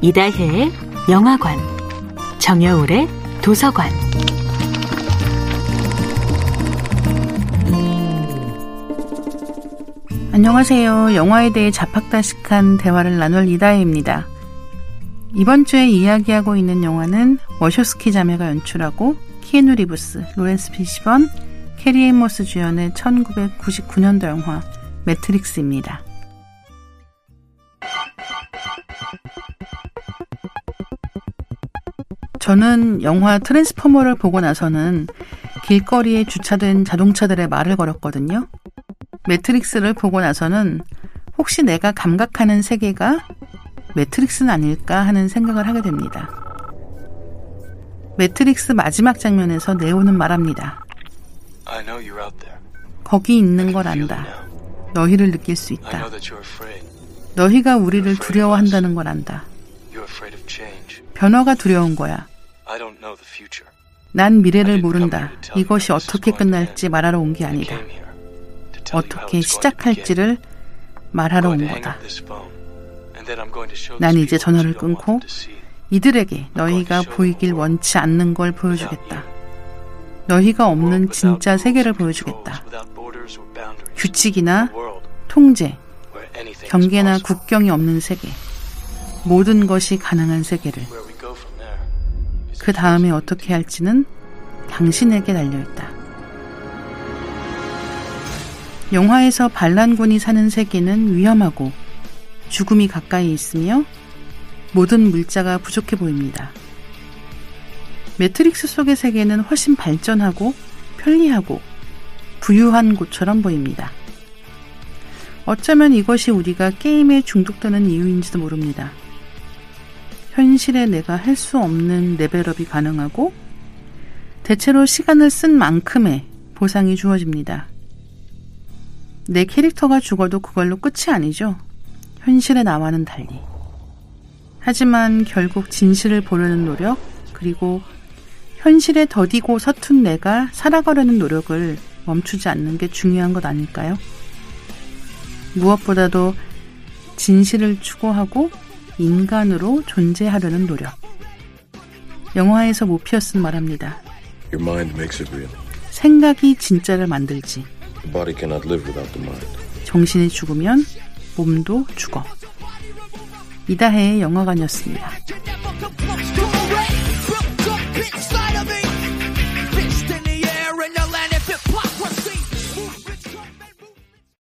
이다혜의 영화관, 정여울의 도서관. 안녕하세요. 영화에 대해 잡학다식한 대화를 나눌 이다혜입니다. 이번 주에 이야기하고 있는 영화는 워쇼스키 자매가 연출하고 키아누 리브스, 로렌스 피시번, 캐리 앤 모스 주연의 1999년도 영화 매트릭스입니다. 저는 영화 트랜스포머를 보고 나서는 길거리에 주차된 자동차들에 말을 걸었거든요. 매트릭스를 보고 나서는 혹시 내가 감각하는 세계가 매트릭스는 아닐까 하는 생각을 하게 됩니다. 매트릭스 마지막 장면에서 네오는 말합니다. 거기 있는 걸 안다. 너희를 느낄 수 있다. 너희가 우리를 두려워한다는 걸 안다. 변화가 두려운 거야. 난 미래를 모른다. 이것이 어떻게 끝날지 말하러 온 게 아니다. 어떻게 시작할지를 말하러 온 거다. 난 이제 전화를 끊고 이들에게 너희가 보이길 원치 않는 걸 보여주겠다. 너희가 없는 진짜 세계를 보여주겠다. 규칙이나 통제, 경계나 국경이 없는 세계, 모든 것이 가능한 세계를. 그 다음에 어떻게 할지는 당신에게 달려있다. 영화에서 반란군이 사는 세계는 위험하고 죽음이 가까이 있으며 모든 물자가 부족해 보입니다. 매트릭스 속의 세계는 훨씬 발전하고 편리하고 부유한 곳처럼 보입니다. 어쩌면 이것이 우리가 게임에 중독되는 이유인지도 모릅니다. 현실에 내가 할 수 없는 레벨업이 가능하고 대체로 시간을 쓴 만큼의 보상이 주어집니다. 내 캐릭터가 죽어도 그걸로 끝이 아니죠. 현실의 나와는 달리. 하지만 결국 진실을 보려는 노력, 그리고 현실에 더디고 서툰 내가 살아가려는 노력을 멈추지 않는 게 중요한 것 아닐까요? 무엇보다도 진실을 추구하고 인간으로 존재하려는 노력. 영화에서 모피어스는 말합니다. 생각이 진짜를 만들지. 정신이 죽으면 몸도 죽어. 이다혜의 영화관이었습니다.